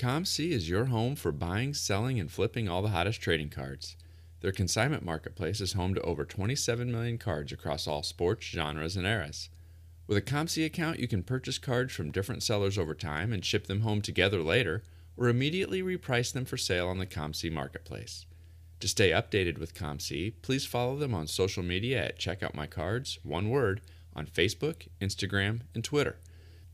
ComC is your home for buying, selling, and flipping all the hottest trading cards. Their consignment marketplace is home to over 27 million cards across all sports, genres, and eras. With a ComC account, you can purchase cards from different sellers over time and ship them home together later, or immediately reprice them for sale on the ComC marketplace. To stay updated with ComC, please follow them on social media at Check Out My Cards, one word, on Facebook, Instagram, and Twitter.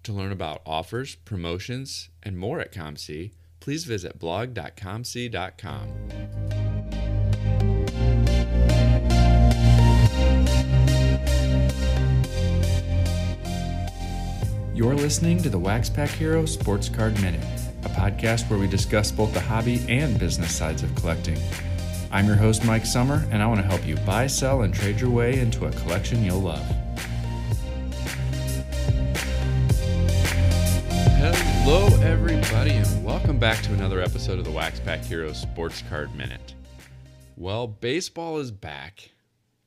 To learn about offers, promotions, and more at ComC, please visit blog.comc.com. You're listening to the Wax Pack Hero Sports Card Minute, a podcast where we discuss both the hobby and business sides of collecting. I'm your host, Mike Summer, and I want to help you buy, sell, and trade your way into a collection you'll love. Hello, everybody, and welcome back to another episode of the Wax Pack Hero Sports Card Minute. Well, baseball is back.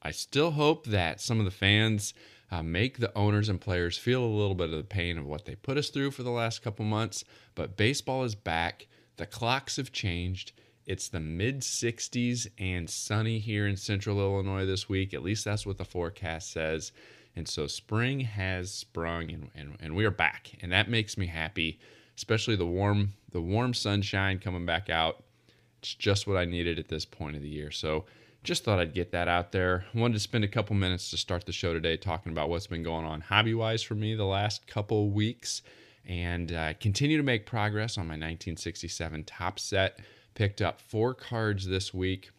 I still hope that some of the fans uh, make the owners and players feel a little bit of the pain of what they put us through for the last couple months. But baseball is back. The clocks have changed. It's the mid 60s and sunny here in central Illinois this week. At least that's what the forecast says. And so spring has sprung and, and, and we are back. And that makes me happy, especially the warm the warm sunshine coming back out. It's just what I needed at this point of the year. So just thought I'd get that out there. Wanted to spend a couple minutes to start the show today talking about what's been going on hobby wise for me the last couple weeks and uh, continue to make progress on my 1967 Topps set. Picked up four cards this week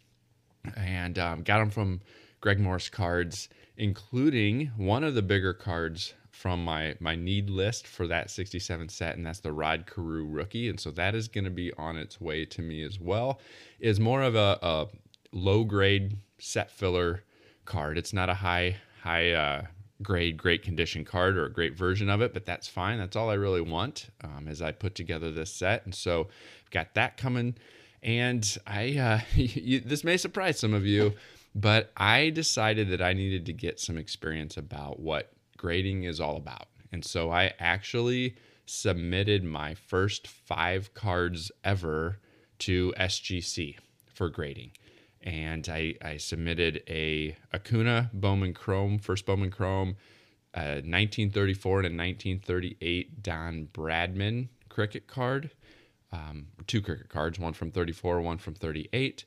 and um, got them from Greg Morris Cards, including one of the bigger cards from my my need list for that 67 set and that's the Rod Carew rookie and so that is going to be on its way to me as well is more of a, a low grade set filler card. It's not a high high uh, grade great condition card or a great version of it, but that's fine. That's all I really want um, as I put together this set. And so I've got that coming. And I uh, you, this may surprise some of you, but I decided that I needed to get some experience about what grading is all about. And so I actually submitted my first five cards ever to SGC for grading and I, I submitted a Acuna Bowman Chrome, first Bowman Chrome, uh, 1934 and a 1938 Don Bradman cricket card, um, two cricket cards, one from 34, one from 38.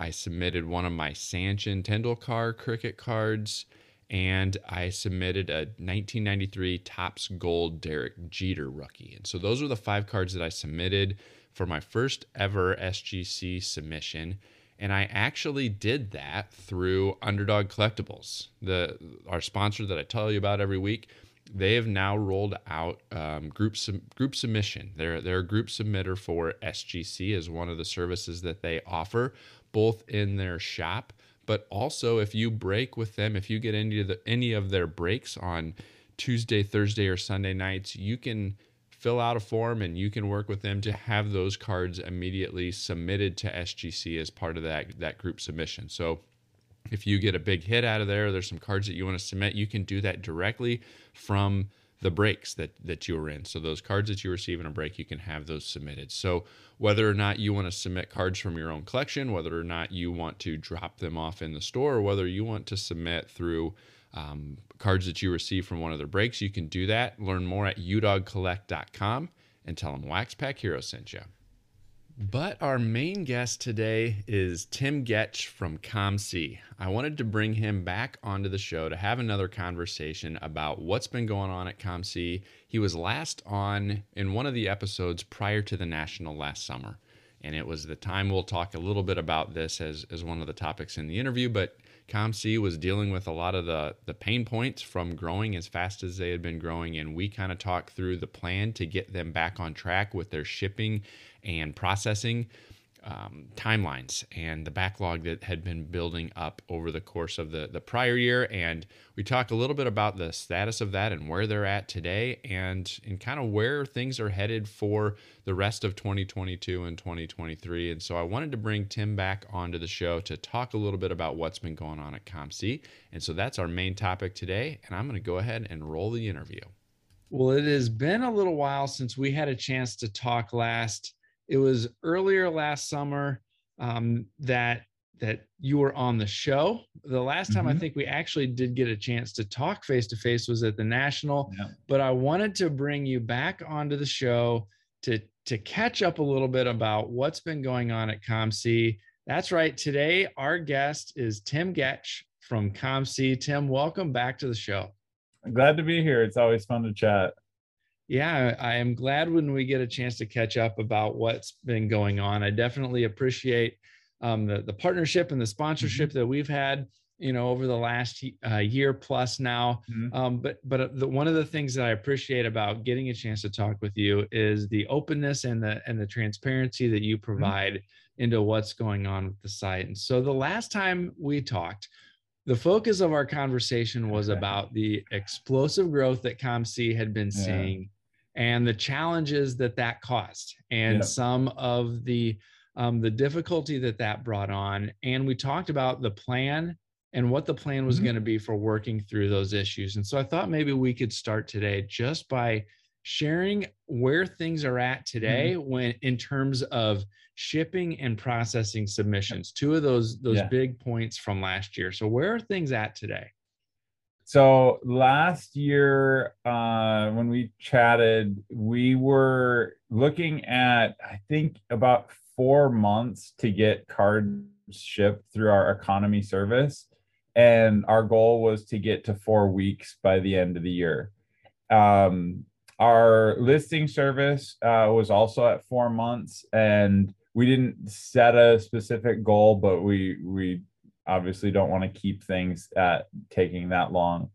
I submitted one of my Sachin Tendulkar cricket cards, and I submitted a 1993 Topps Gold Derek Jeter rookie. And so those were the five cards that I submitted for my first ever SGC submission and I actually did that through Underdog Collectibles, the our sponsor that I tell you about every week. They have now rolled out um, group sub, group submission. They're they're a group submitter for SGC as one of the services that they offer, both in their shop, but also if you break with them, if you get into the, any of their breaks on Tuesday, Thursday, or Sunday nights, you can fill out a form and you can work with them to have those cards immediately submitted to SGC as part of that that group submission. So if you get a big hit out of there, there's some cards that you want to submit, you can do that directly from the breaks that that you were in. So those cards that you receive in a break, you can have those submitted. So whether or not you want to submit cards from your own collection, whether or not you want to drop them off in the store, or whether you want to submit through um, cards that you receive from one of their breaks. You can do that. Learn more at udogcollect.com and tell them Wax Pack Hero sent you. But our main guest today is Tim Getsch from ComC. I wanted to bring him back onto the show to have another conversation about what's been going on at ComC. He was last on in one of the episodes prior to the National last summer. And it was the time we'll talk a little bit about this as, as one of the topics in the interview, but ComC was dealing with a lot of the the pain points from growing as fast as they had been growing, and we kind of talked through the plan to get them back on track with their shipping and processing um, timelines and the backlog that had been building up over the course of the, the prior year. And we talk a little bit about the status of that and where they're at today and, and kind of where things are headed for the rest of 2022 and 2023. And so I wanted to bring Tim back onto the show to talk a little bit about what's been going on at ComC. And so that's our main topic today. And I'm going to go ahead and roll the interview. Well, it has been a little while since we had a chance to talk last it was earlier last summer um, that that you were on the show. The last time mm-hmm. I think we actually did get a chance to talk face to face was at the national, yeah. but I wanted to bring you back onto the show to to catch up a little bit about what's been going on at COMC. That's right. Today our guest is Tim Getsch from COMC. Tim, welcome back to the show. I'm glad to be here. It's always fun to chat. Yeah, I am glad when we get a chance to catch up about what's been going on. I definitely appreciate um, the the partnership and the sponsorship mm-hmm. that we've had you know over the last uh, year plus now mm-hmm. um, but but the, one of the things that i appreciate about getting a chance to talk with you is the openness and the and the transparency that you mm-hmm. provide mm-hmm. into what's going on with the site and so the last time we talked the focus of our conversation was okay. about the explosive growth that COMC had been yeah. seeing and the challenges that that caused and yeah. some of the um, the difficulty that that brought on. And we talked about the plan and what the plan was mm-hmm. going to be for working through those issues. And so I thought maybe we could start today just by sharing where things are at today mm-hmm. when in terms of shipping and processing submissions two of those those yeah. big points from last year so where are things at today so last year uh, when we chatted we were looking at i think about four months to get cards shipped through our economy service. And our goal was to get to four weeks by the end of the year. Um, our listing service uh, was also at four months, and we didn't set a specific goal, but we we obviously don't want to keep things at taking that long.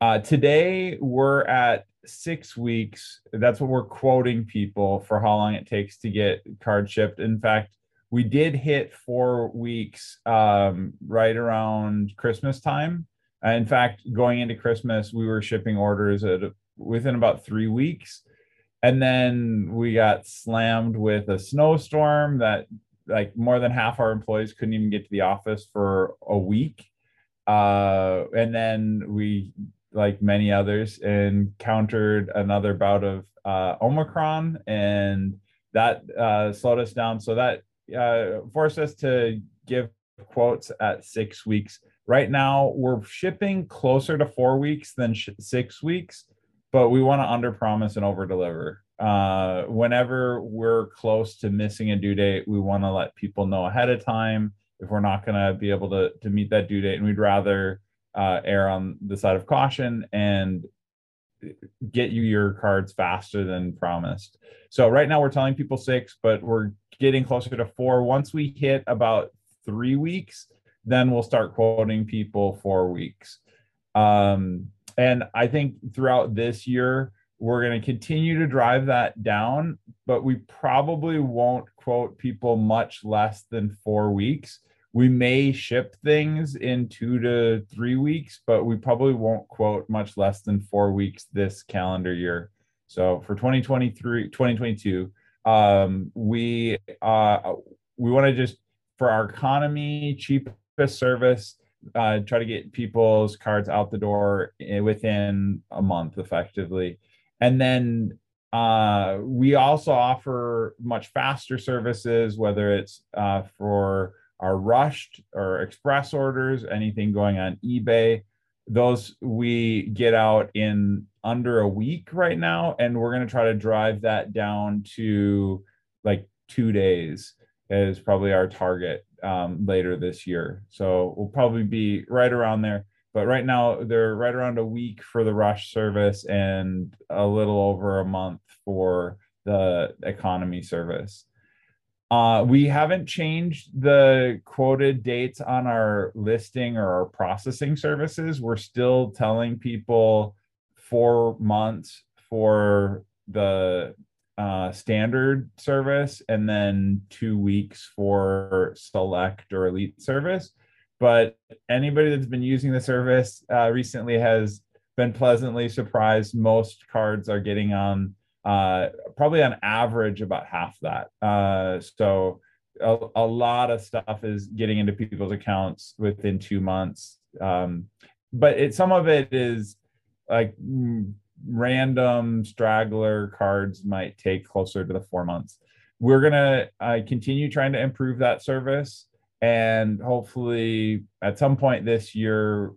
Uh, today we're at six weeks. That's what we're quoting people for how long it takes to get card shipped. In fact, we did hit four weeks um, right around Christmas time. Uh, in fact, going into Christmas, we were shipping orders at within about three weeks, and then we got slammed with a snowstorm that like more than half our employees couldn't even get to the office for a week. Uh, and then we like many others, encountered another bout of uh, Omicron, and that uh, slowed us down. So that uh, forced us to give quotes at six weeks. Right now, we're shipping closer to four weeks than sh- six weeks, but we want to under promise and over deliver. Uh, whenever we're close to missing a due date, we want to let people know ahead of time if we're not going to be able to, to meet that due date. And we'd rather uh, err on the side of caution and get you your cards faster than promised. So right now we're telling people six, but we're getting closer to four. Once we hit about three weeks, then we'll start quoting people four weeks. Um, and I think throughout this year, we're going to continue to drive that down, but we probably won't quote people much less than four weeks we may ship things in two to three weeks, but we probably won't quote much less than four weeks this calendar year. So for 2023, 2022, um, we uh, we want to just for our economy cheapest service, uh, try to get people's cards out the door within a month, effectively, and then uh, we also offer much faster services, whether it's uh, for our rushed or express orders, anything going on eBay. Those we get out in under a week right now, and we're going to try to drive that down to like two days is probably our target um, later this year. So we'll probably be right around there. But right now they're right around a week for the rush service and a little over a month for the economy service. Uh, we haven't changed the quoted dates on our listing or our processing services. We're still telling people four months for the uh, standard service and then two weeks for select or elite service. But anybody that's been using the service uh, recently has been pleasantly surprised. Most cards are getting on uh, probably on average about half that. Uh, so a, a, lot of stuff is getting into people's accounts within two months. Um, but it, some of it is like random straggler cards might take closer to the four months. we're gonna uh, continue trying to improve that service, and hopefully at some point this year,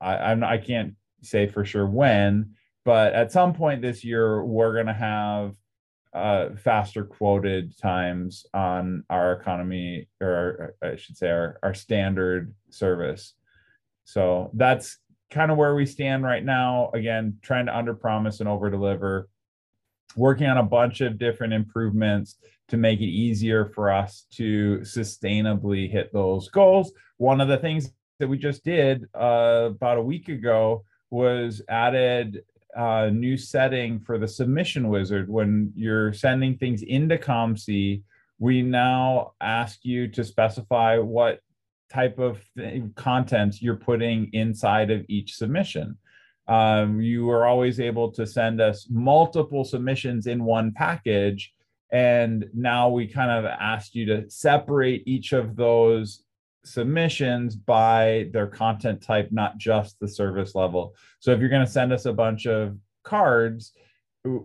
I, I'm I can't say for sure when, but at some point this year we're gonna have uh, faster quoted times on our economy, or I should say our our standard service. So that's kind of where we stand right now. Again, trying to under promise and over deliver, working on a bunch of different improvements to make it easier for us to sustainably hit those goals. One of the things that we just did uh, about a week ago was added a new setting for the submission wizard when you're sending things into COMC. We now ask you to specify what type of th- content you're putting inside of each submission. Um, you are always able to send us multiple submissions in one package. And now we kind of asked you to separate each of those submissions by their content type, not just the service level. So if you're going to send us a bunch of cards,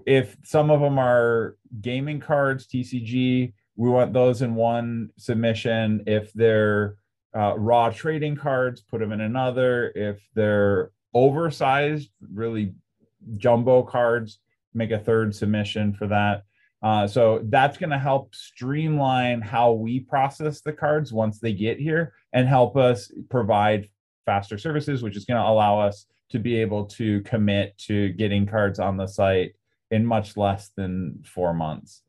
if some of them are gaming cards, TCG, we want those in one submission. If they're uh, raw trading cards, put them in another. If they're oversized, really jumbo cards, make a third submission for that. Uh, so that's going to help streamline how we process the cards once they get here and help us provide faster services, which is going to allow us to be able to commit to getting cards on the site in much less than four months.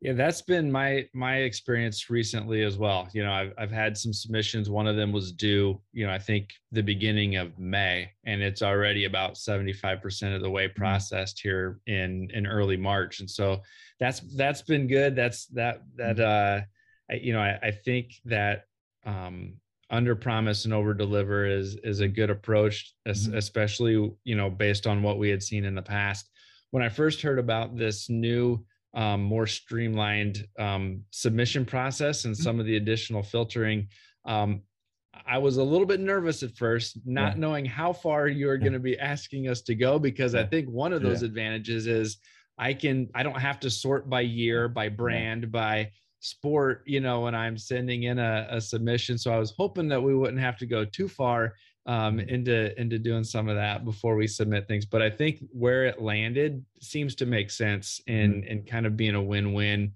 Yeah, that's been my my experience recently as well. You know, I've I've had some submissions. One of them was due, you know, I think the beginning of May, and it's already about 75% of the way mm-hmm. processed here in in early March. And so that's that's been good. That's that that mm-hmm. uh I, you know, I, I think that um under promise and over deliver is is a good approach, mm-hmm. especially, you know, based on what we had seen in the past. When I first heard about this new um, more streamlined um, submission process and mm-hmm. some of the additional filtering. Um, I was a little bit nervous at first, not yeah. knowing how far you're going to be asking us to go, because I think one of those yeah. advantages is I can I don't have to sort by year, by brand, yeah. by sport, you know, when I'm sending in a, a submission. So I was hoping that we wouldn't have to go too far um, into into doing some of that before we submit things. But I think where it landed seems to make sense in mm-hmm. in kind of being a win-win,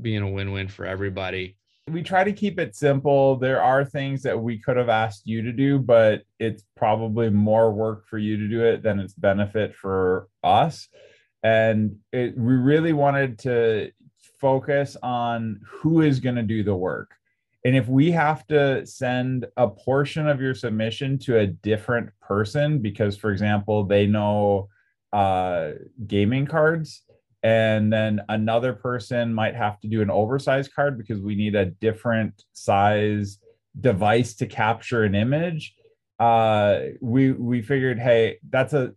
being a win-win for everybody. We try to keep it simple. There are things that we could have asked you to do, but it's probably more work for you to do it than it's benefit for us. And it, we really wanted to focus on who is going to do the work and if we have to send a portion of your submission to a different person because, for example, they know uh, gaming cards, and then another person might have to do an oversized card because we need a different size device to capture an image. Uh, we we figured, hey, that's a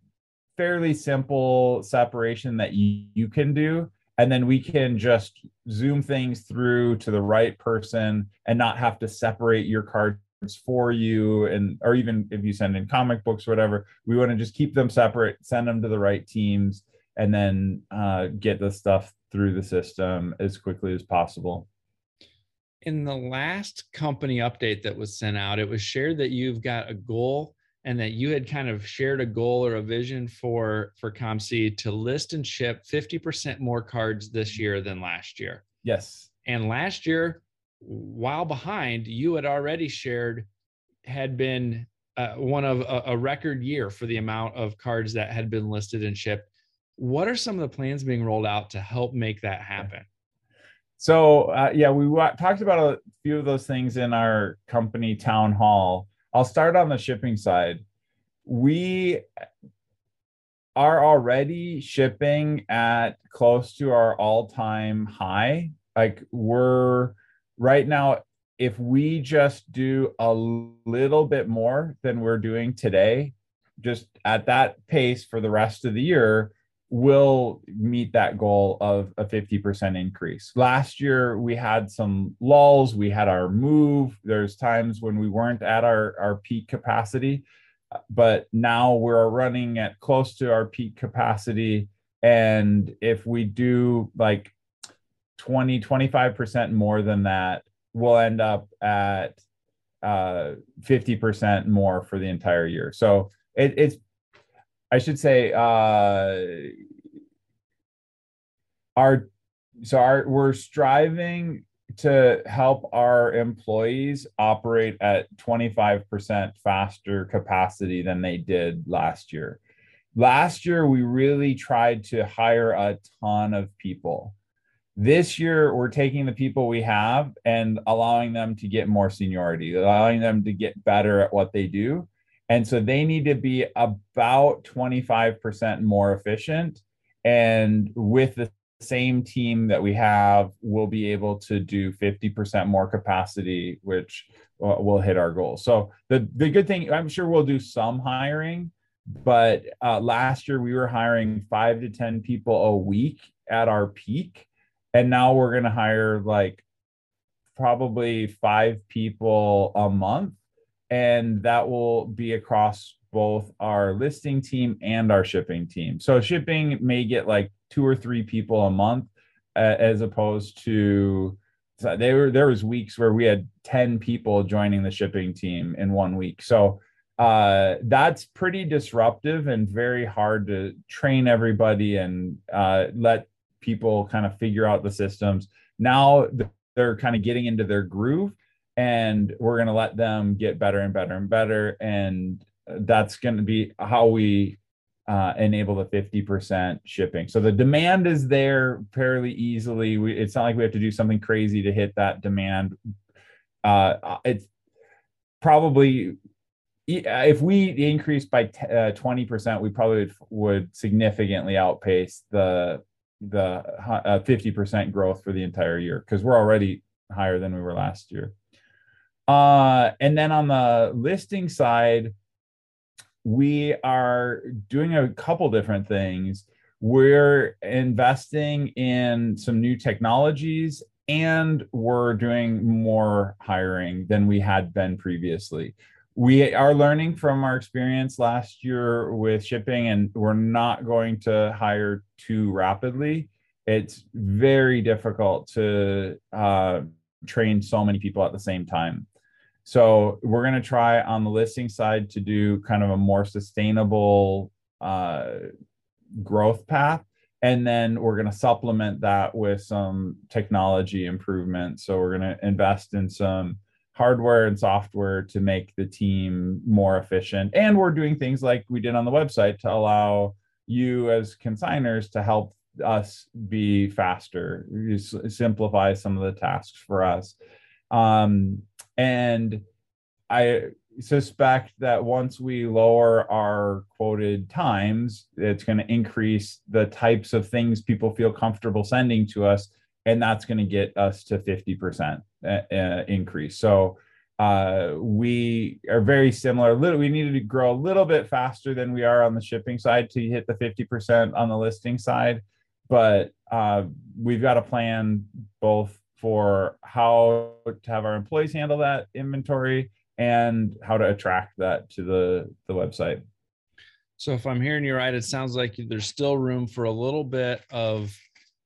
fairly simple separation that you, you can do and then we can just zoom things through to the right person and not have to separate your cards for you and or even if you send in comic books or whatever we want to just keep them separate send them to the right teams and then uh, get the stuff through the system as quickly as possible. In the last company update that was sent out it was shared that you've got a goal and that you had kind of shared a goal or a vision for for COMC to list and ship 50% more cards this year than last year. Yes. And last year, while behind, you had already shared had been uh, one of a, a record year for the amount of cards that had been listed and shipped. What are some of the plans being rolled out to help make that happen? So uh, yeah, we w- talked about a few of those things in our company town hall I'll start on the shipping side. We are already shipping at close to our all-time high. Like we're right now if we just do a little bit more than we're doing today, just at that pace for the rest of the year, will meet that goal of a 50% increase. Last year, we had some lulls, we had our move. There's times when we weren't at our, our peak capacity, but now we're running at close to our peak capacity. And if we do like 20, 25% more than that, we'll end up at uh, 50% more for the entire year. So it, it's, I should say, uh, our, so our, we're striving to help our employees operate at 25% faster capacity than they did last year. Last year, we really tried to hire a ton of people. This year, we're taking the people we have and allowing them to get more seniority, allowing them to get better at what they do. And so they need to be about 25% more efficient. And with the same team that we have we'll be able to do 50% more capacity, which uh, will hit our goal. So the, the good thing, I'm sure we'll do some hiring, but uh, last year we were hiring five to 10 people a week at our peak. And now we're going to hire like probably five people a month. And that will be across both our listing team and our shipping team. So shipping may get like two or three people a month, uh, as opposed to so there were there was weeks where we had 10 people joining the shipping team in one week. So uh, that's pretty disruptive and very hard to train everybody and uh, let people kind of figure out the systems. Now they're kind of getting into their groove and we're going to let them get better and better and better. And that's going to be how we uh, enable the 50% shipping. So the demand is there fairly easily. We, it's not like we have to do something crazy to hit that demand. Uh, it's probably if we increase by t- uh, 20%, we probably would, would significantly outpace the the uh, 50% growth for the entire year because we're already higher than we were last year. Uh, and then on the listing side, we are doing a couple different things. We're investing in some new technologies and we're doing more hiring than we had been previously. We are learning from our experience last year with shipping, and we're not going to hire too rapidly. It's very difficult to uh, train so many people at the same time. So we're going to try on the listing side to do kind of a more sustainable uh, growth path. And then we're going to supplement that with some technology improvements. So we're going to invest in some hardware and software to make the team more efficient. And we're doing things like we did on the website to allow you as consigners to help us be faster, simplify some of the tasks for us. Um, and I suspect that once we lower our quoted times, it's going to increase the types of things people feel comfortable sending to us. And that's going to get us to 50% uh, uh, increase. So uh, we are very similar. Little, we needed to grow a little bit faster than we are on the shipping side to hit the 50% on the listing side. But uh, we've got a plan both for how to have our employees handle that inventory and how to attract that to the the website. So if I'm hearing you right, it sounds like there's still room for a little bit of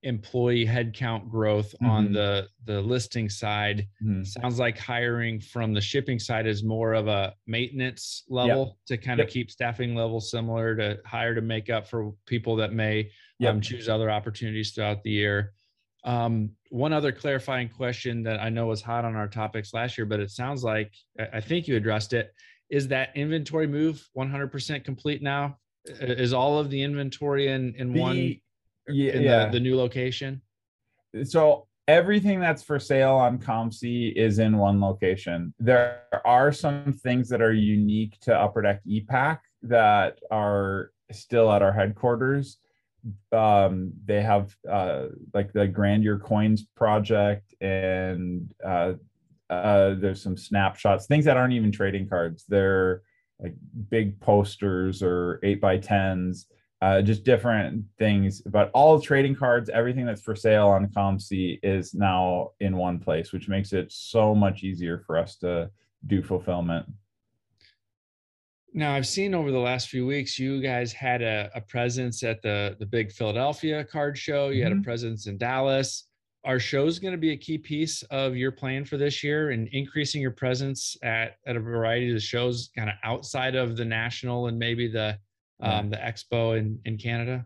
employee headcount growth mm-hmm. on the the listing side. Mm-hmm. Sounds like hiring from the shipping side is more of a maintenance level yep. to kind yep. of keep staffing levels similar to hire to make up for people that may yep. um, choose other opportunities throughout the year. Um, one other clarifying question that I know was hot on our topics last year, but it sounds like I think you addressed it. Is that inventory move 100% complete now? Is all of the inventory in in the, one yeah, in yeah. The, the, new location? So everything that's for sale on ComC is in one location. There are some things that are unique to Upper Deck e-Pack that are still at our headquarters um, they have uh, like the Grandeur Coins project, and uh, uh, there's some snapshots, things that aren't even trading cards. They're like big posters or eight by tens, uh, just different things. But all trading cards, everything that's for sale on ComC is now in one place, which makes it so much easier for us to do fulfillment. Now I've seen over the last few weeks, you guys had a, a presence at the the big Philadelphia card show. You mm-hmm. had a mm-hmm. presence in Dallas. are shows going to be a key piece of your plan for this year and increasing your presence at, at a variety of the shows kind of outside of the national and maybe the um, the expo in, in Canada?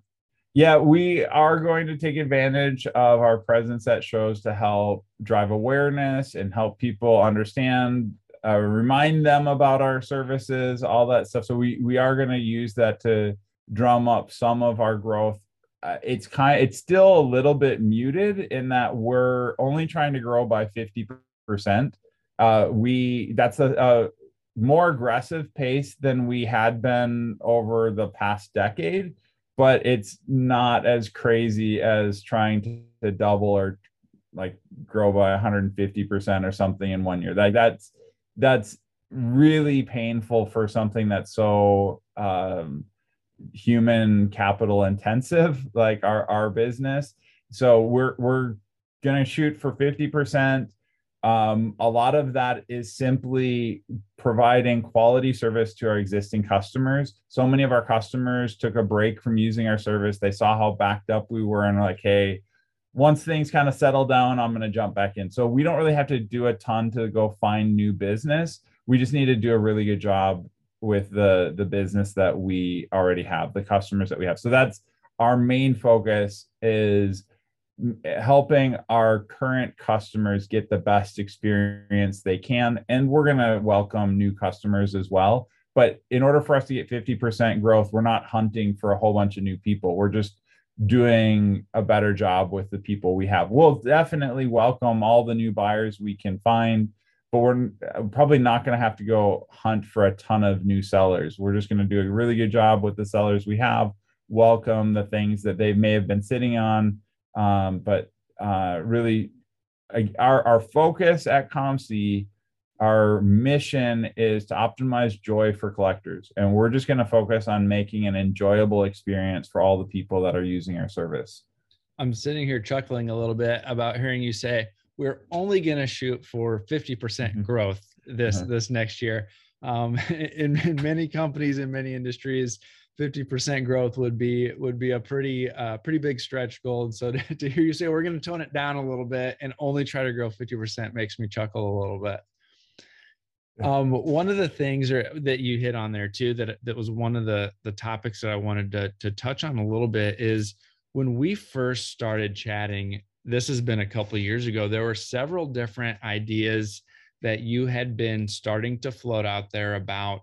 Yeah, we are going to take advantage of our presence at shows to help drive awareness and help people understand, uh, remind them about our services, all that stuff. So we we are going to use that to drum up some of our growth. Uh, it's kind it's still a little bit muted in that we're only trying to grow by 50%. Uh, we that's a, a more aggressive pace than we had been over the past decade but it's not as crazy as trying to, to double or like grow by 150% or something in one year like that's that's really painful for something that's so um, human capital intensive like our our business so we're we're going to shoot for 50% um, a lot of that is simply providing quality service to our existing customers. So many of our customers took a break from using our service. They saw how backed up we were and like, hey, once things kind of settle down, I'm going to jump back in. So we don't really have to do a ton to go find new business. We just need to do a really good job with the the business that we already have, the customers that we have. So that's our main focus is helping our current customers get the best experience they can and we're going to welcome new customers as well but in order for us to get 50% growth we're not hunting for a whole bunch of new people we're just doing a better job with the people we have. We'll definitely welcome all the new buyers we can find but we're probably not going to have to go hunt for a ton of new sellers. We're just going to do a really good job with the sellers we have welcome the things that they may have been sitting on um, but uh, really, our, our focus at COMC, our mission is to optimize joy for collectors. And we're just going to focus on making an enjoyable experience for all the people that are using our service. I'm sitting here chuckling a little bit about hearing you say, we're only going to shoot for 50% mm-hmm. growth this uh-huh. this next year. Um, in, in many companies in many industries, 50% growth would be would be a pretty uh, pretty big stretch goal. And so to, to hear you say we're going to tone it down a little bit and only try to grow 50% makes me chuckle a little bit. Um, one of the things that you hit on there too that that was one of the the topics that I wanted to to touch on a little bit is when we first started chatting. This has been a couple years ago. There were several different ideas that you had been starting to float out there about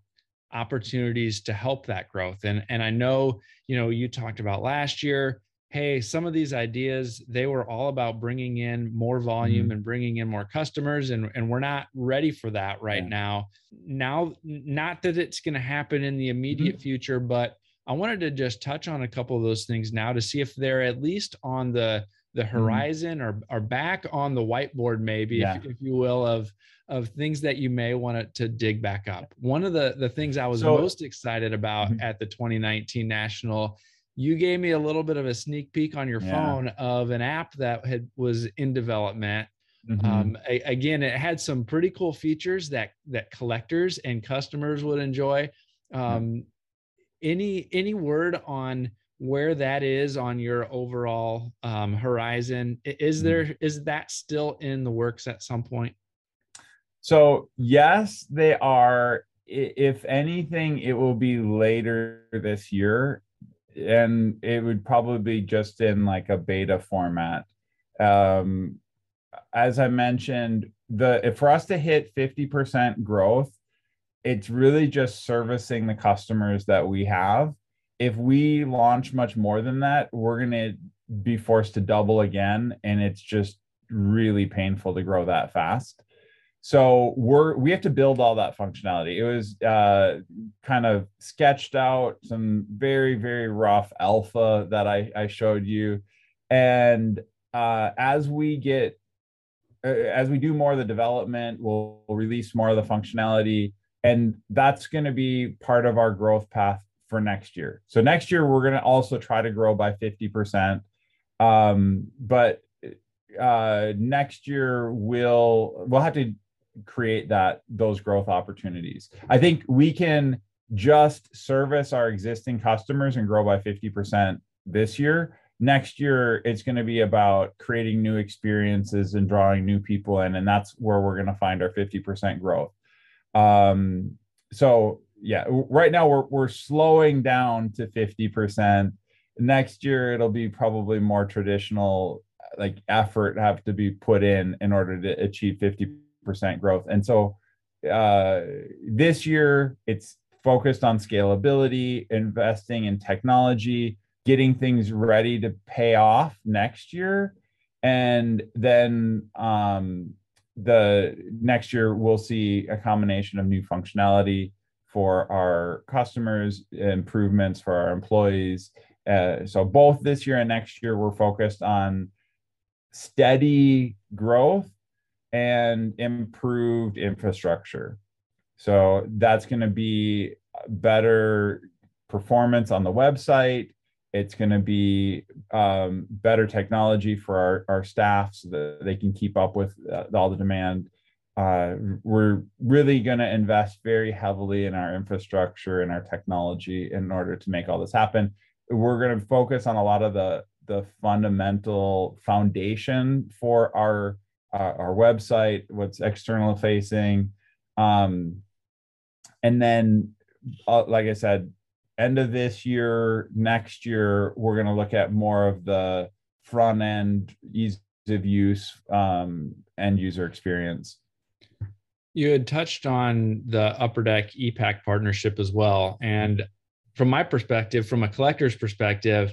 opportunities to help that growth and and i know you know you talked about last year hey some of these ideas they were all about bringing in more volume mm-hmm. and bringing in more customers and and we're not ready for that right yeah. now now not that it's going to happen in the immediate mm-hmm. future but i wanted to just touch on a couple of those things now to see if they're at least on the the mm-hmm. horizon mm-hmm. or are back on the whiteboard maybe yeah. if, if you will of of things that you may want to dig back up. One of the the things I was so, most excited about mm-hmm. at the 2019 National, you gave me a little bit of a sneak peek on your yeah. phone of an app that had was in development. Mm-hmm. Um, a, again, it had some pretty cool features that that collectors and customers would enjoy. Um, any any word on where that is on your overall um, horizon? Is mm-hmm. there is that still in the works at some point? So yes, they are. If anything, it will be later this year, and it would probably be just in like a beta format. Um, as I mentioned, the for us to hit 50% growth, it's really just servicing the customers that we have. If we launch much more than that, we're gonna be forced to double again, and it's just really painful to grow that fast so we're we have to build all that functionality. It was uh, kind of sketched out some very very rough alpha that i i showed you. And uh, as we get uh, as we do more of the development we'll, we'll release more of the functionality. And that's going to be part of our growth path for next year. So next year we're going to also try to grow by 50% um, but uh, next year we'll we'll have to create that those growth opportunities. I think we can just service our existing customers and grow by 50% this year, next year it's going to be about creating new experiences and drawing new people in and that's where we're going to find our 50% growth. Um, so yeah right now we're, we're slowing down to 50% next year it'll be probably more traditional like effort have to be put in in order to achieve 50% growth. And so uh, this year it's focused on scalability investing in technology getting things ready to pay off next year. And then um, the next year we'll see a combination of new functionality for our customers improvements for our employees. Uh, so both this year and next year we're focused on steady growth and improved infrastructure so that's going to be better performance on the website it's going to be um, better technology for our, our staff so that they can keep up with uh, all the demand. Uh, we're really going to invest very heavily in our infrastructure and our technology in order to make all this happen. We're going to focus on a lot of the the fundamental foundation for our uh, our website, what's external facing, um, and then, uh, like I said, end of this year, next year, we're going to look at more of the front end ease of use um, end user experience. You had touched on the Upper Deck e-Pack partnership as well. And from my perspective, from a collector's perspective,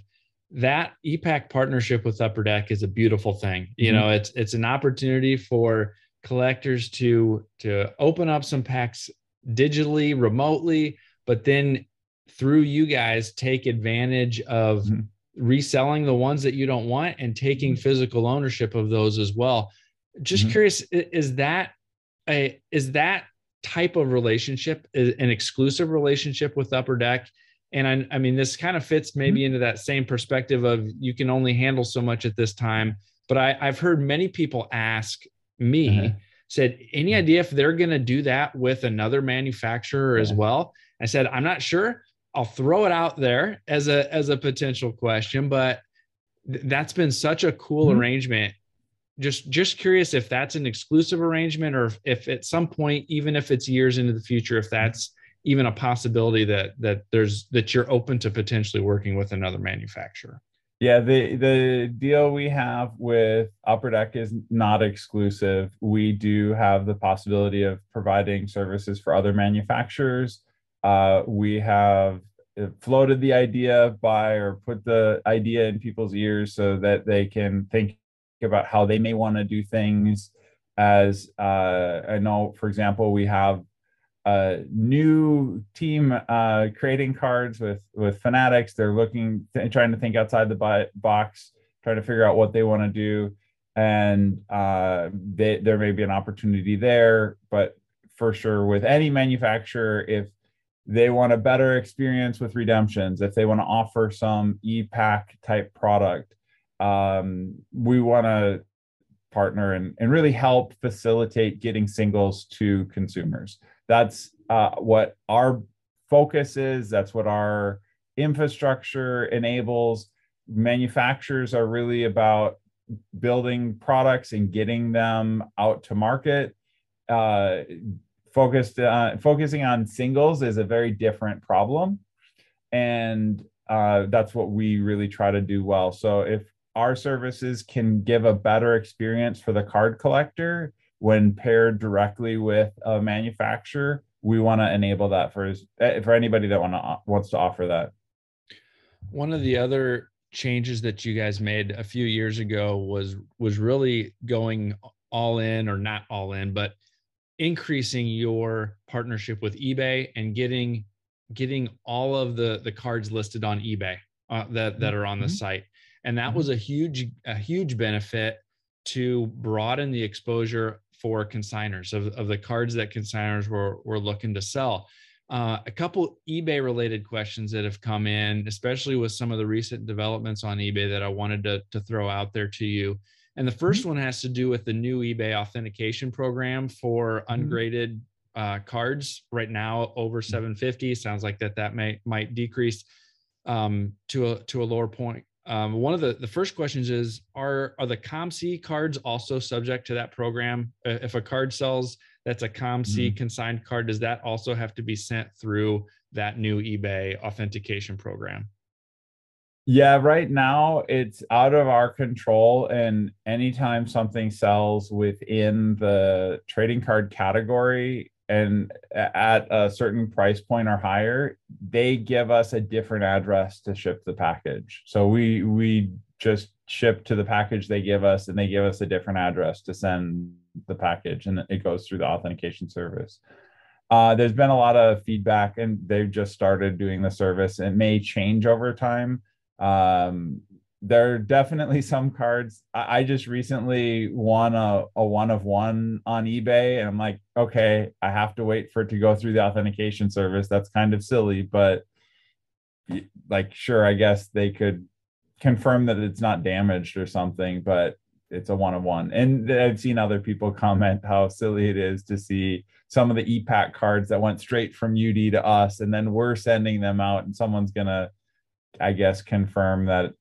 that e-Pack partnership with Upper Deck is a beautiful thing. You mm-hmm. know, it's it's an opportunity for collectors to to open up some packs digitally, remotely, but then through you guys take advantage of mm-hmm. reselling the ones that you don't want and taking mm-hmm. physical ownership of those as well just mm-hmm. curious is that a is that type of relationship an exclusive relationship with upper deck and I, I mean this kind of fits maybe mm-hmm. into that same perspective of you can only handle so much at this time but I, i've heard many people ask me uh-huh. said any mm-hmm. idea if they're going to do that with another manufacturer yeah. as well i said i'm not sure I'll throw it out there as a as a potential question, but th- that's been such a cool mm-hmm. arrangement. Just just curious if that's an exclusive arrangement or if, if at some point, even if it's years into the future, if that's even a possibility that that there's that you're open to potentially working with another manufacturer. Yeah, the the deal we have with Upper Deck is not exclusive. We do have the possibility of providing services for other manufacturers. Uh, we have floated the idea by or put the idea in people's ears so that they can think about how they may want to do things as uh, i know for example we have a new team uh, creating cards with with fanatics. They're looking th- trying to think outside the box trying to figure out what they want to do. And uh, they, there may be an opportunity there but for sure with any manufacturer if they want a better experience with redemptions if they want to offer some e-pack type product um, we want to partner and, and really help facilitate getting singles to consumers that's uh, what our focus is. That's what our infrastructure enables. Manufacturers are really about building products and getting them out to market. Uh, focused uh, focusing on singles is a very different problem. And uh, that's what we really try to do well. So if our services can give a better experience for the card collector when paired directly with a manufacturer we want to enable that for eh, for anybody that want to wants to offer that one of the other changes that you guys made a few years ago was was really going all in or not all in but increasing your partnership with eBay and getting getting all of the the cards listed on eBay uh, that that are on the mm-hmm. site and that mm-hmm. was a huge a huge benefit to broaden the exposure for consigners of, of the cards that consigners were were looking to sell uh, a couple ebay related questions that have come in especially with some of the recent developments on ebay that i wanted to, to throw out there to you and the 1st mm-hmm. one has to do with the new eBay authentication program for mm-hmm. ungraded uh, cards. Right now, over mm-hmm. 750. Sounds like that that may might decrease um, to a to a lower point Um, one of the, the first questions is are are the COMC cards also subject to that program? Uh, if a card sells that's a COMC mm-hmm. consigned card, does that also have to be sent through that new eBay authentication program? Yeah, right now it's out of our control. And anytime something sells within the trading card category and at a certain price point or higher, they give us a different address to ship the package. So we we just ship to the package they give us and they give us a different address to send the package and it goes through the authentication service. Uh, there's been a lot of feedback and they've just started doing the service. It may change over time um, there are definitely some cards. I, I just recently won a, a one of one on eBay, and I'm like, okay, I have to wait for it to go through the authentication service. That's kind of silly, but like, sure, I guess they could confirm that it's not damaged or something, but it's a one of one. And I've seen other people comment how silly it is to see some of the e-Pack cards that went straight from UD to us, and then we're sending them out, and someone's gonna I guess confirm that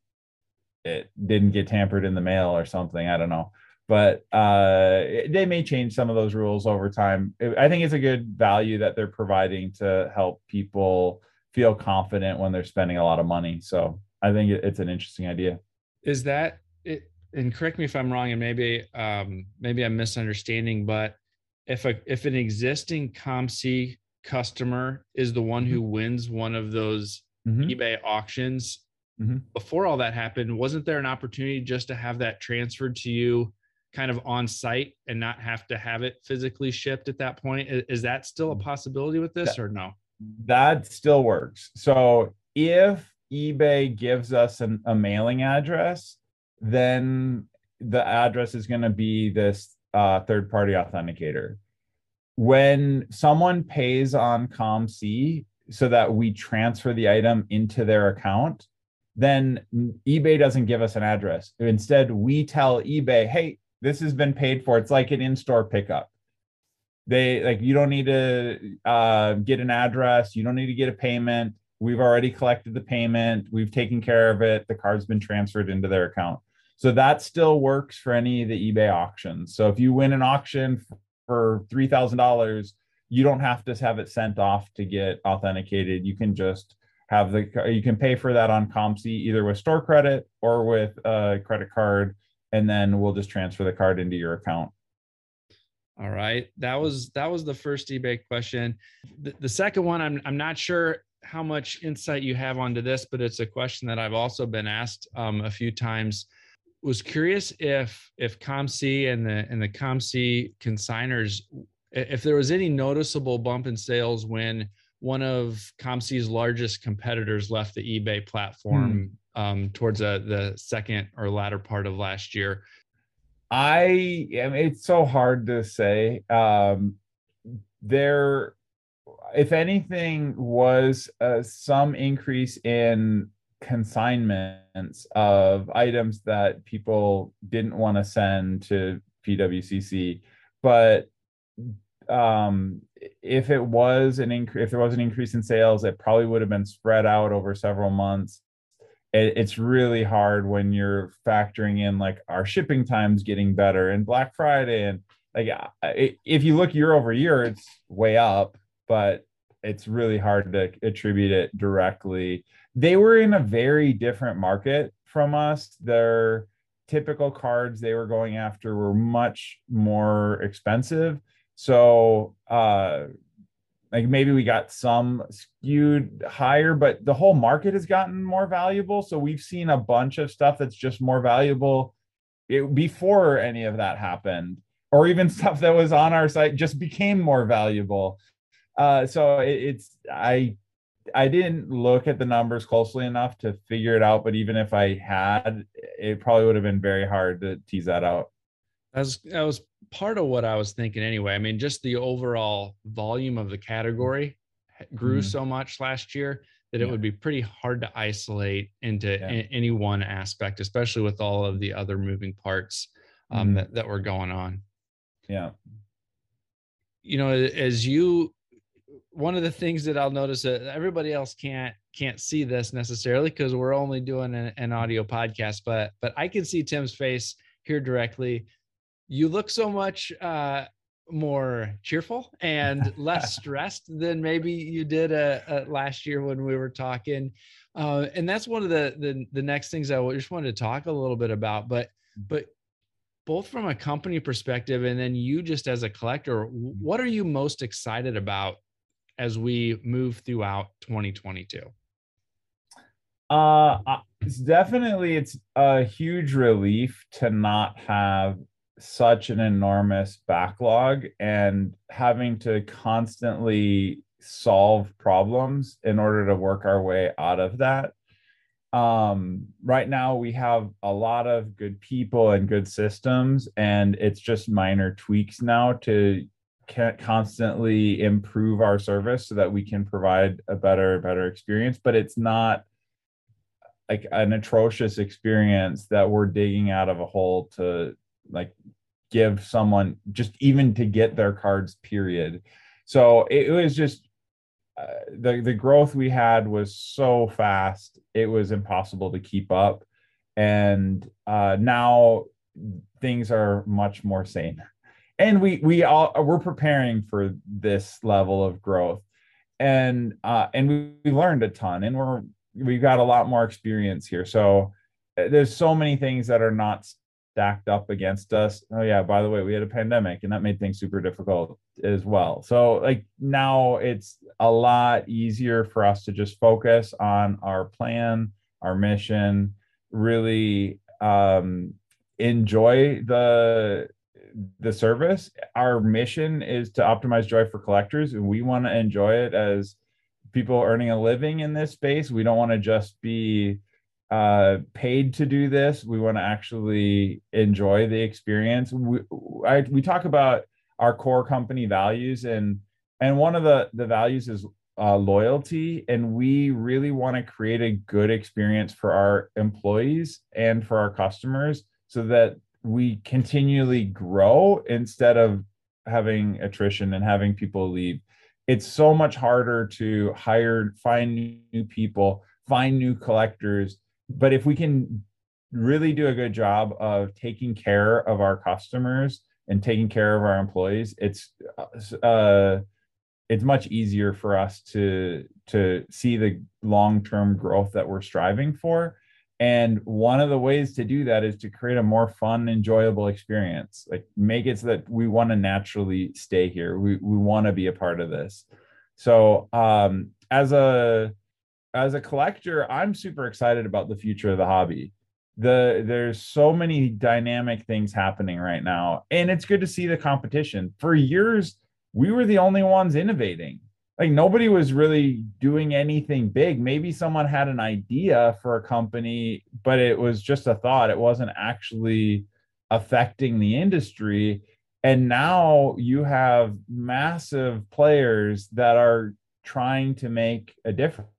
it didn't get tampered in the mail or something. I don't know, but uh, they may change some of those rules over time. I think it's a good value that they're providing to help people feel confident when they're spending a lot of money. So I think it's an interesting idea. Is that it? And correct me if I'm wrong, and maybe um, maybe I'm misunderstanding, but if a if an existing COMC customer is the one who mm-hmm. wins one of those mm-hmm. eBay auctions. Mm-hmm. Before all that happened, wasn't there an opportunity just to have that transferred to you kind of on site and not have to have it physically shipped at that point? Is that still a mm-hmm. possibility with this that, or no? That still works. So if eBay gives us an, a mailing address, then the address is going to be this uh, third party authenticator. When someone pays on COMC, so that we transfer the item into their account, then eBay doesn't give us an address. Instead, we tell eBay, hey, this has been paid for. It's like an in store pickup. They like, you don't need to uh, get an address, you don't need to get a payment. We've already collected the payment, we've taken care of it. The card's been transferred into their account. So that still works for any of the eBay auctions. So if you win an auction for $3,000, you don't have to have it sent off to get authenticated. You can just have the you can pay for that on COMC either with store credit or with a credit card, and then we'll just transfer the card into your account. All right, that was that was the first eBay question. The, the second one, I'm I'm not sure how much insight you have onto this, but it's a question that I've also been asked um, a few times. Was curious if if COMC and the and the COMC consigners if there was any noticeable bump in sales when one of COMC's largest competitors left the eBay platform hmm. um, towards a, the second or latter part of last year. I am. It's so hard to say. Um, there, if anything, was uh, some increase in consignments of items that people didn't want to send to PWCC, but um, if it was an increase, if there was an increase in sales, it probably would have been spread out over several months. It, it's really hard when you're factoring in like our shipping times getting better and Black Friday and like if you look year over year, it's way up, but it's really hard to attribute it directly. They were in a very different market from us. Their typical cards they were going after were much more expensive so uh like maybe we got some skewed higher, but the whole market has gotten more valuable. So we've seen a bunch of stuff that's just more valuable it, before any of that happened, or even stuff that was on our site just became more valuable. Uh, so it, it's I I didn't look at the numbers closely enough to figure it out, but even if I had, it probably would have been very hard to tease that out. That was that was part of what I was thinking anyway. I mean, just the overall volume of the category grew mm-hmm. so much last year that yeah. it would be pretty hard to isolate into yeah. any one aspect, especially with all of the other moving parts um, mm-hmm. that, that were going on. Yeah. You know, as you, one of the things that I'll notice that everybody else can't can't see this necessarily because we're only doing an, an audio podcast, but but I can see Tim's face here directly. You look so much uh, more cheerful and less stressed than maybe you did uh, uh, last year when we were talking. Uh, and that's one of the, the the next things I just wanted to talk a little bit about. But but both from a company perspective and then you just as a collector, what are you most excited about as we move throughout 2022? Uh, it's definitely it's a huge relief to not have such an enormous backlog and having to constantly solve problems in order to work our way out of that. Um, right now, we have a lot of good people and good systems, and it's just minor tweaks now to constantly improve our service so that we can provide a better, better experience. But it's not like an atrocious experience that we're digging out of a hole to like give someone just even to get their cards period. So it, was just uh, the the growth we had was so fast it was impossible to keep up. And uh, now things are much more sane. And we we all we're preparing for this level of growth. And uh and we, we learned a ton and we're we've got a lot more experience here. So uh, there's so many things that are not stacked up against us. Oh yeah, by the way, we had a pandemic and that made things super difficult as well. So like now it's a lot easier for us to just focus on our plan, our mission, really um enjoy the the service. Our mission is to optimize joy for collectors and we want to enjoy it as people earning a living in this space. We don't want to just be uh paid to do this. We want to actually enjoy the experience. We I, we talk about our core company values and and one of the the values is uh, loyalty and we really want to create a good experience for our employees and for our customers so that we continually grow instead of having attrition and having people leave. It's so much harder to hire find new people find new collectors but if we can really do a good job of taking care of our customers and taking care of our employees it's uh it's much easier for us to to see the long-term growth that we're striving for. And one of the ways to do that is to create a more fun enjoyable experience like make it so that we want to naturally stay here. We we want to be a part of this. So um as a as a collector, I'm super excited about the future of the hobby. The there's so many dynamic things happening right now, and it's good to see the competition. For years, we were the only ones innovating. Like nobody was really doing anything big. Maybe someone had an idea for a company, but it was just a thought. It wasn't actually affecting the industry. And now you have massive players that are trying to make a difference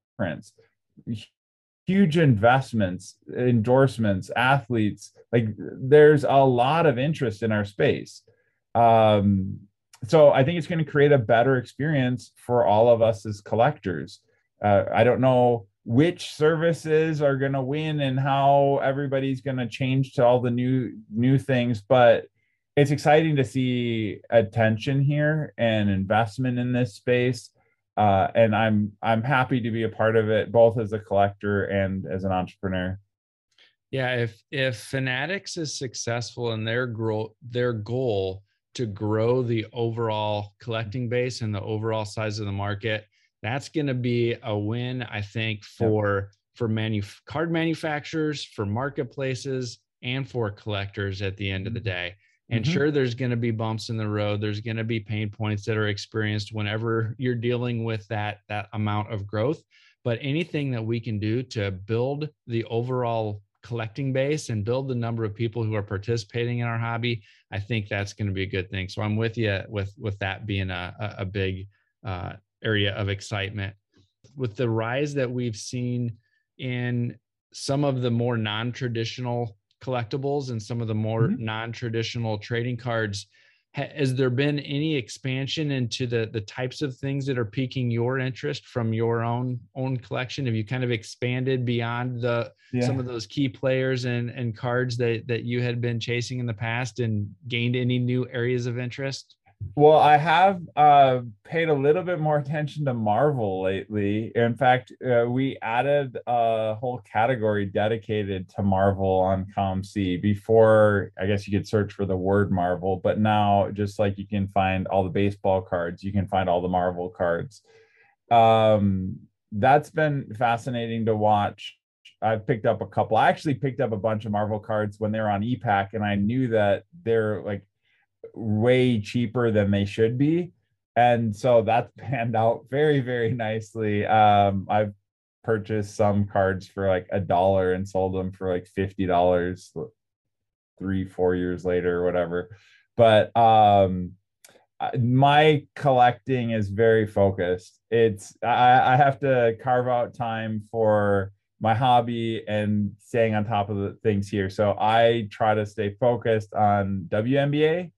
huge investments endorsements athletes like there's a lot of interest in our space. Um, so i think it's going to create a better experience for all of us as collectors. Uh, i don't know which services are going to win and how everybody's going to change to all the new new things but it's exciting to see attention here and investment in this space uh, and I'm I'm happy to be a part of it, both as a collector and as an entrepreneur. Yeah, if if Fanatics is successful in their grow their goal to grow the overall collecting base and the overall size of the market, that's going to be a win, I think, for yeah. for manu- card manufacturers, for marketplaces, and for collectors at the end of the mm-hmm. day. And mm-hmm. sure, there's going to be bumps in the road. There's going to be pain points that are experienced whenever you're dealing with that that amount of growth. But anything that we can do to build the overall collecting base and build the number of people who are participating in our hobby, I think that's going to be a good thing. So I'm with you with with that being a a big uh, area of excitement. With the rise that we've seen in some of the more non-traditional collectibles and some of the more mm-hmm. non-traditional trading cards has there been any expansion into the the types of things that are piquing your interest from your own own collection have you kind of expanded beyond the yeah. some of those key players and and cards that that you had been chasing in the past and gained any new areas of interest well, I have uh, paid a little bit more attention to Marvel lately. In fact, uh, we added a whole category dedicated to Marvel on COMC. Before, I guess you could search for the word Marvel, but now, just like you can find all the baseball cards, you can find all the Marvel cards. Um, that's been fascinating to watch. I've picked up a couple. I actually picked up a bunch of Marvel cards when they were on e-Pack, and I knew that they're like way cheaper than they should be. And so that's panned out very very nicely. Um i've purchased some cards for like a dollar and sold them for like fifty dollars three four years later or whatever. But um my collecting is very focused. It's i i have to carve out time for my hobby and staying on top of the things here. So i try to stay focused on WNBA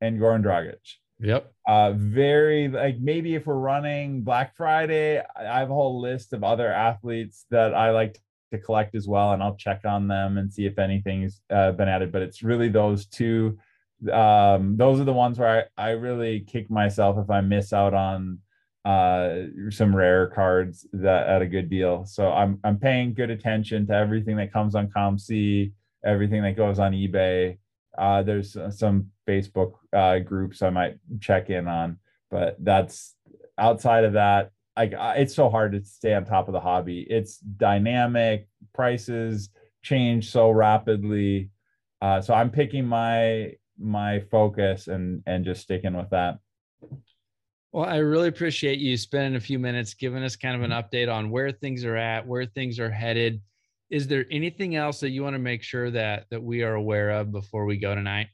and Goran Dragic. Yep. Uh, very like maybe if we're running Black Friday, I have a whole list of other athletes that I like to collect as well, and I'll check on them and see if anything's uh, been added. But it's really those two. Um, those are the ones where I, I really kick myself if I miss out on uh, some rare cards that at a good deal. So I'm I'm paying good attention to everything that comes on COMC, everything that goes on eBay. Uh, there's some Facebook uh, groups I might check in on, but that's outside of that. Like it's so hard to stay on top of the hobby. It's dynamic, prices change so rapidly. Uh, so I'm picking my my focus and and just sticking with that. Well, I really appreciate you spending a few minutes giving us kind of an update on where things are at, where things are headed. Is there anything else that you want to make sure that that we are aware of before we go tonight?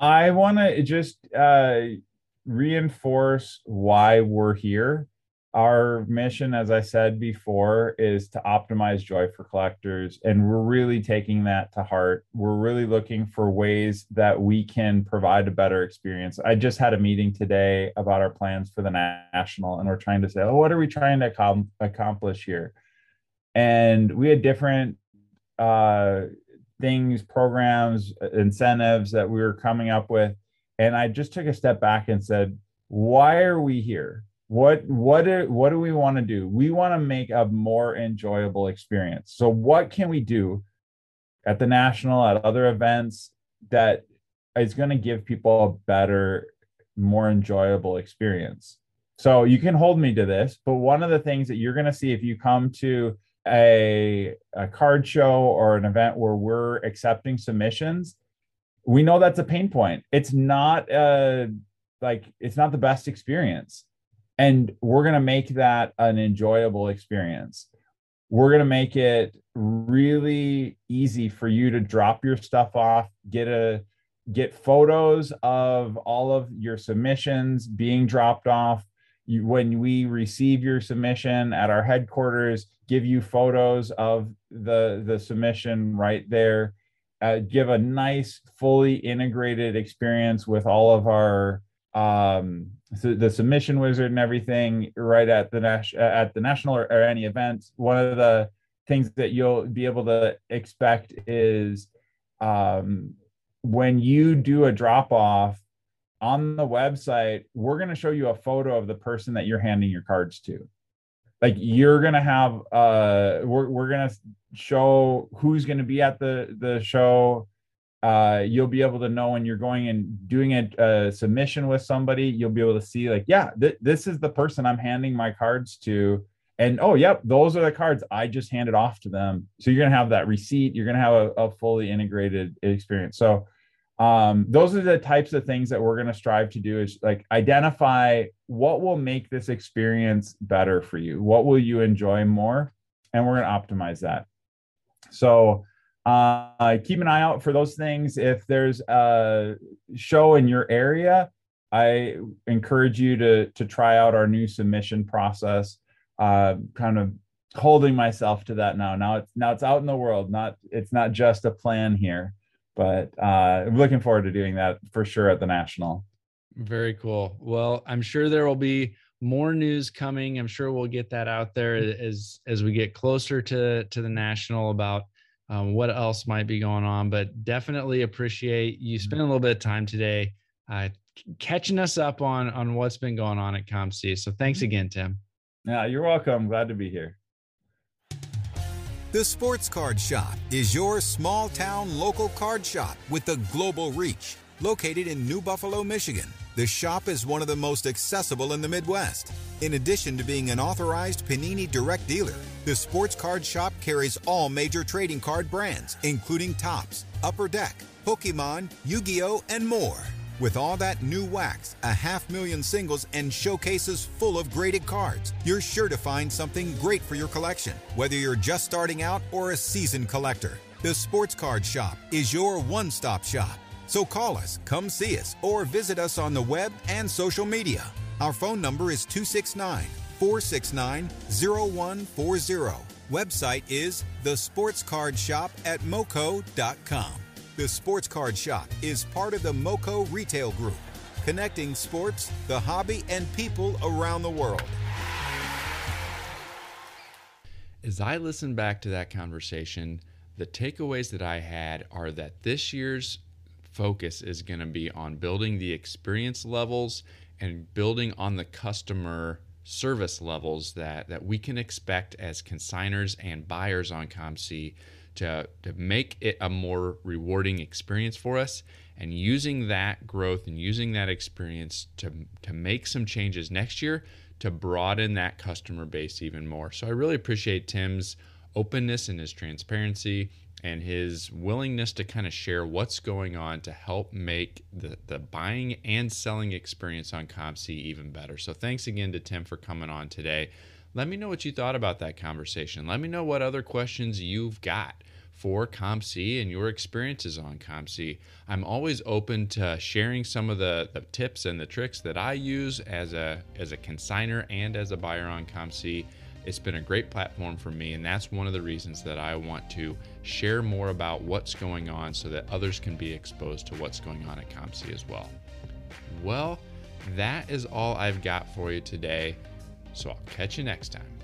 I want to just uh, reinforce why we're here. Our mission, as I said before, is to optimize joy for collectors. And we're really taking that to heart. We're really looking for ways that we can provide a better experience. I just had a meeting today about our plans for the national, and we're trying to say, oh, what are we trying to com- accomplish here? And we had different uh, things, programs, incentives that we were coming up with. And I just took a step back and said, why are we here? What what what do we want to do? We want to make a more enjoyable experience. So what can we do at the national, at other events that is going to give people a better, more enjoyable experience? So you can hold me to this, but one of the things that you're going to see if you come to a, a card show or an event where we're accepting submissions, we know that's a pain point. It's not a like it's not the best experience. And we're to make that an enjoyable experience. We're to make it really easy for you to drop your stuff off, get a get photos of all of your submissions being dropped off you, when we receive your submission at our headquarters, give you photos of the the submission right there. Uh, give a nice, fully integrated experience with all of our um, the, submission wizard and everything right at the nas- at the national or, or any event. One of the things that you'll be able to expect is um, when you do a drop off on the website, we're going to show you a photo of the person that you're handing your cards to. Like you're going to have uh we're we're going to show who's going to be at the the show. Uh you'll be able to know when you're going and doing a, a submission with somebody, you'll be able to see like, yeah, th- this is the person I'm handing my cards to. And oh yep those are the cards i just handed off to them. So you're going to have that receipt. You're going to have a, a fully integrated experience. So um, those are the types of things that we're going to strive to do is like identify what will make this experience better for you. What will you enjoy more? And we're going to optimize that. So uh, keep an eye out for those things. If there's a show in your area i encourage you to to try out our new submission process. Uh, kind of holding myself to that now. Now it's now it's out in the world. Not it's not just a plan here but uh, I'm looking forward to doing that for sure at the national. Very cool. Well, I'm sure there will be more news coming. I'm sure we'll get that out there as as we get closer to to the national about um, what else might be going on. But definitely appreciate you mm-hmm. spending a little bit of time today uh, catching us up on on what's been going on at COMC. So thanks mm-hmm. again, Tim. Yeah, you're welcome. Glad to be here. The Sports Card Shop is your small town local card shop with the global reach. Located in New Buffalo, Michigan, the shop is one of the most accessible in the Midwest. In addition to being an authorized Panini direct dealer, the Sports Card Shop carries all major trading card brands, including Topps, Upper Deck, Pokemon, Yu Gi Oh!, and more. With all that new wax, a half million singles, and showcases full of graded cards, you're sure to find something great for your collection, whether you're just starting out or a seasoned collector. The Sports Card Shop is your one stop shop. So call us, come see us, or visit us on the web and social media. Our phone number is 269 469 0140. Website is thesportscardshop at moco.com. The Sports Card Shop is part of the Moco Retail Group, connecting sports, the hobby, and people around the world. As I listen back to that conversation, the takeaways that I had are that this year's focus is going to be on building the experience levels and building on the customer service levels that, that we can expect as consigners and buyers on COMC to, to make it a more rewarding experience for us and using that growth and using that experience to, to make some changes next year to broaden that customer base even more. So I really appreciate Tim's openness and his transparency and his willingness to kind of share what's going on to help make the, the buying and selling experience on COMC even better. So thanks again to Tim for coming on today. Let me know what you thought about that conversation. Let me know what other questions you've got for COMC and your experiences on COMC. I'm always open to sharing some of the, the tips and the tricks that I use as a as a consigner and as a buyer on COMC. It's been a great platform for me, and that's one of the reasons that I want to share more about what's going on so that others can be exposed to what's going on at COMC as well. Well, that is all I've got for you today, so I'll catch you next time.